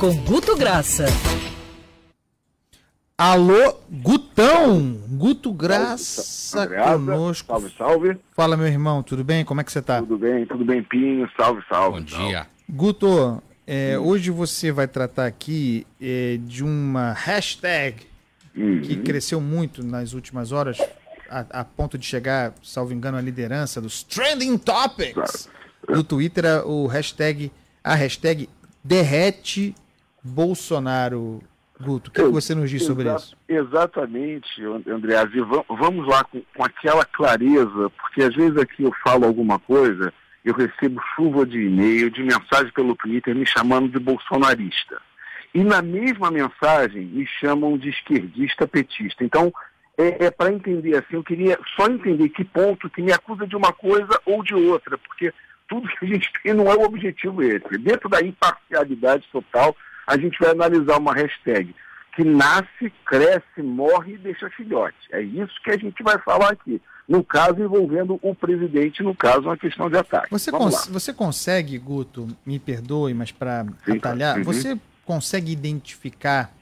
com Guto Graça. Alô, Gutão! Guto Graça salve, conosco. Salve, salve. Fala, meu irmão, tudo bem? Como é que você tá? Tudo bem, tudo bem, Pinho. Salve, salve. Bom dia. Guto, é, hoje você vai tratar aqui é, de uma hashtag uhum. que cresceu muito nas últimas horas, a, a, ponto de chegar, salvo engano, à liderança dos Trending Topics no Twitter, o hashtag, a hashtag derrete Bolsonaro. Guto, o que, que, você nos diz sobre Exa isso? Exatamente, Andreas. E vamos lá com, com, aquela clareza, porque às vezes aqui eu falo alguma coisa, eu recebo chuva de e-mail, de mensagem pelo Twitter me chamando de bolsonarista. E na mesma mensagem me chamam de esquerdista petista. Então, é, é para entender assim, eu queria só entender que ponto que me acusa de uma coisa ou de outra, porque tudo que a gente tem não é o objetivo esse. Dentro da imparcialidade total, a gente vai analisar uma hashtag que nasce, cresce, morre e deixa filhote. É isso que a gente vai falar aqui. No caso envolvendo o presidente, no caso, uma questão de ataque. Você, cons você consegue, Guto, me perdoe, mas para atalhar, uhum. você consegue identificar,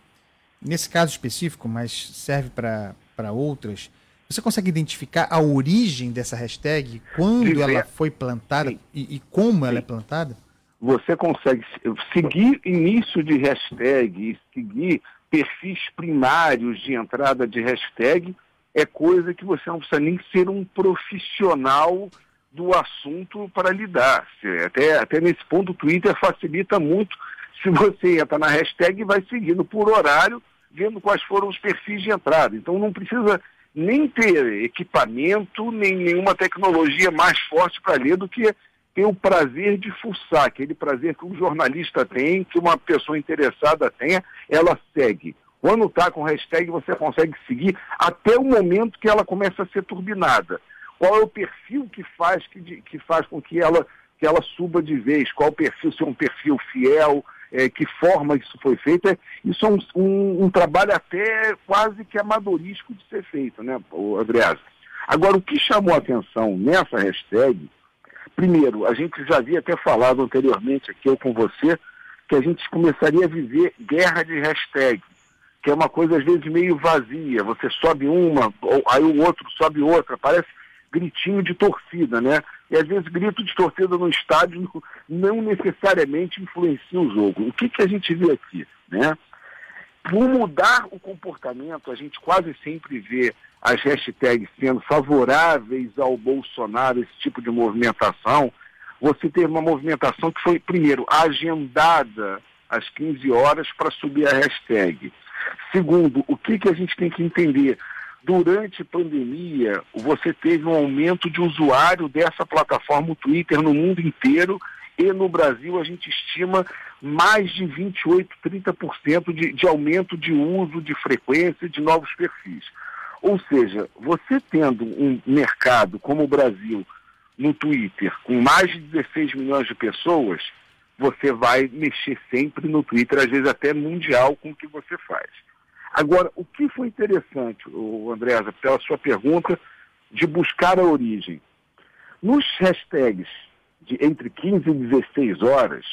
nesse caso específico, mas serve para outras, você consegue identificar a origem dessa hashtag, quando ela foi plantada e, e, como ela é plantada? Você consegue seguir início de hashtag, seguir perfis primários de entrada de hashtag, é coisa que você não precisa nem ser um profissional do assunto para lidar. Até, até nesse ponto o Twitter facilita muito se você entra na hashtag e vai seguindo por horário, vendo quais foram os perfis de entrada. Então não precisa nem ter equipamento, nem nenhuma tecnologia mais forte para ler do que ter o prazer de fuçar, aquele prazer que um jornalista tem, que uma pessoa interessada tenha, ela segue. Quando está com hashtag, você consegue seguir até o momento que ela começa a ser turbinada. Qual é o perfil que faz, que, que faz com que ela, que ela suba de vez? Qual o perfil, se é um perfil fiel, é, que forma isso foi feito, é, isso é um, um, um, trabalho até quase que amadorístico de ser feito, né, Andreas? Agora, o que chamou a atenção nessa hashtag, primeiro, a gente já havia até falado anteriormente aqui, eu com você, que a gente começaria a viver guerra de hashtag, que é uma coisa às vezes meio vazia, você sobe uma, aí o outro sobe outra, parece gritinho de torcida, né? E às vezes grito de torcida no estádio não necessariamente influencia o jogo. O que, que a gente vê aqui, né? Por mudar o comportamento, a gente quase sempre vê as hashtags sendo favoráveis ao Bolsonaro, esse tipo de movimentação. Você teve uma movimentação que foi, primeiro, agendada às 15 horas para subir a hashtag. Segundo, o que, que a gente tem que entender? durante a pandemia, você teve um aumento de usuário dessa plataforma, o Twitter, no mundo inteiro, e no Brasil a gente estima mais de 28, 30% de, de aumento de uso, de frequência de novos perfis. Ou seja, você tendo um mercado como o Brasil no Twitter, com mais de 16 milhões de pessoas, você vai mexer sempre no Twitter, às vezes até mundial, com o que você faz. Agora, o que foi interessante, Andréza, pela sua pergunta, de buscar a origem. Nos hashtags de entre 15 e 16 horas,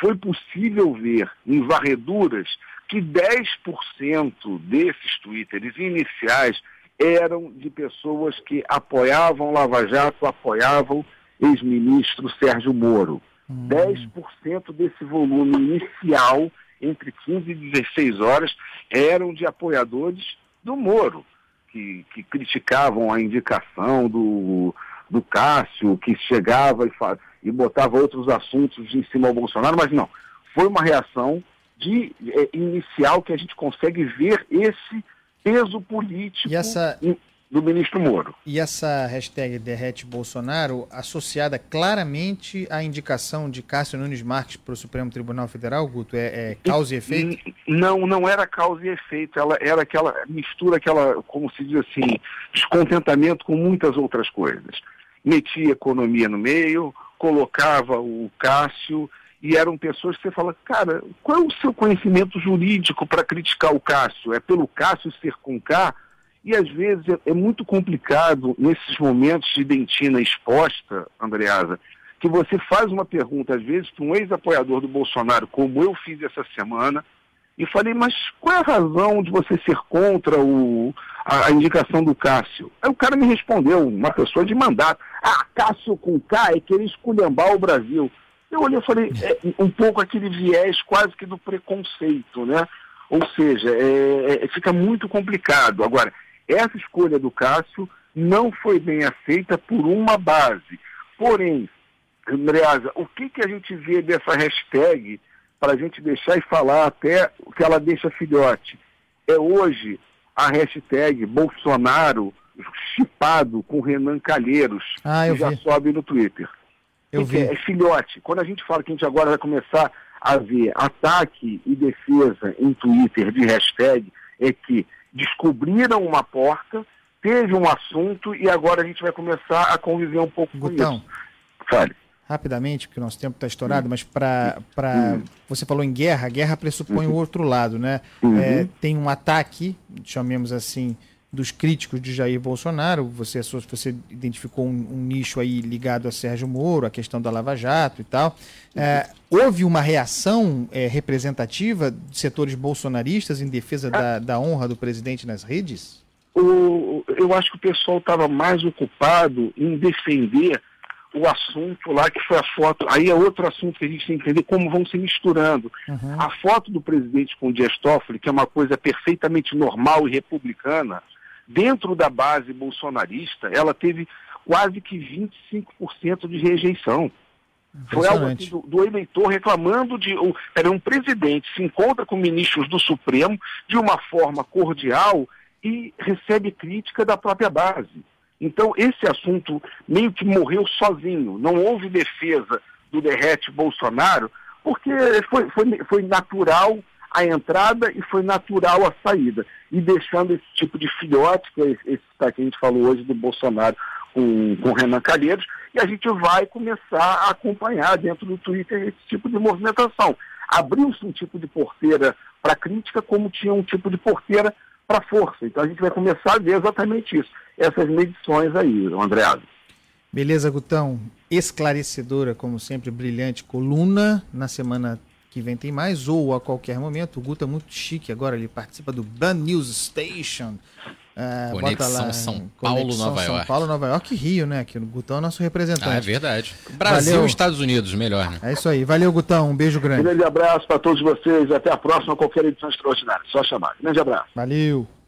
foi possível ver em varreduras que 10% desses twitters iniciais eram de pessoas que apoiavam Lava Jato, apoiavam ex-ministro Sérgio Moro. Hum. 10% desse volume inicial entre 15 e 16 horas, eram de apoiadores do Moro, que, que criticavam a indicação do, do Cássio, que chegava e, e botava outros assuntos em cima ao Bolsonaro, mas não. Foi uma reação de, é, inicial que a gente consegue ver esse peso político. E essa, do ministro Moro. E essa hashtag derrete Bolsonaro associada claramente à indicação de Cássio Nunes Marques para o Supremo Tribunal Federal, Guto, é, é causa e efeito? Não, não era causa e efeito, ela era aquela mistura, aquela, como se diz assim, descontentamento com muitas outras coisas. Metia economia no meio, colocava o Cássio, e eram pessoas que você fala, cara, qual é o seu conhecimento jurídico para criticar o Cássio? É pelo Cássio ser com K? E às vezes é, é muito complicado, nesses momentos de dentina exposta, Andreasa, que você faz uma pergunta, às vezes, para um ex-apoiador do Bolsonaro, como eu fiz essa semana, e falei, mas qual é a razão de você ser contra o, a, a, indicação do Cássio? Aí o cara me respondeu, uma pessoa de mandato, ah, Cássio com K é querer esculhambar o Brasil. Eu olhei e falei, é um pouco aquele viés quase que do preconceito, né? Ou seja, é, é, fica muito complicado. Agora, essa escolha do Cássio não foi bem aceita por uma base. Porém, Andreasa, o que, que a gente vê dessa hashtag para a gente deixar e falar até o que ela deixa filhote? É hoje a hashtag Bolsonaro chipado com Renan Calheiros, ah, que já vi. sobe no Twitter. Eu vi. É, é filhote. Quando a gente fala que a gente agora vai começar a ver ataque e defesa em Twitter de hashtag, é que descobriram uma porta, teve um assunto e agora a gente vai começar a conviver um pouco Gutão, com isso. Fale rapidamente, porque o nosso tempo está estourado, mas para. Você falou em guerra, a guerra pressupõe uhum. o outro lado, né? Uhum. É, tem um ataque, chamemos assim, dos críticos de Jair Bolsonaro. Você, você identificou um, um nicho aí ligado a Sérgio Moro, a questão da Lava Jato e tal. É, houve uma reação é, representativa de setores bolsonaristas em defesa da, da honra do presidente nas redes? O, eu acho que o pessoal estava mais ocupado em defender o assunto lá que foi a foto. Aí é outro assunto que a gente tem que entender como vão se misturando. Uhum. A foto do presidente com o Dias Toffoli, que é uma coisa perfeitamente normal e republicana, dentro da base bolsonarista, ela teve quase que 25% de rejeição. Foi algo assim do, do, eleitor reclamando de. Era um presidente se encontra com ministros do Supremo de uma forma cordial e recebe crítica da própria base. Então, esse assunto meio que morreu sozinho. Não houve defesa do derrete Bolsonaro, porque foi, foi, foi natural a entrada e foi natural a saída. E deixando esse tipo de filhote, que é esse que a gente falou hoje do Bolsonaro com, com Renan Calheiros, e a gente vai começar a acompanhar dentro do Twitter esse tipo de movimentação. Abriu-se um tipo de porteira para crítica, como tinha um tipo de porteira para força. Então a gente vai começar a ver exatamente isso, essas medições aí, Andreado. Beleza, Gutão. Esclarecedora, como sempre, brilhante coluna. Na semana que vem tem mais, ou a qualquer momento. O Guto é muito chique agora, ele participa do Ban News Station. Uh, Conexão lá, São Paulo, Conexão Nova York. São Paulo, Nova York e Rio, né? Que o Gutão é nosso representante. Ah, é verdade. Brasil e Estados Unidos, melhor, né? É isso aí. Valeu, Gutão. Um beijo grande. Um grande abraço para todos vocês. Até a próxima, qualquer edição extraordinária. Só chamar. Grande abraço. Valeu.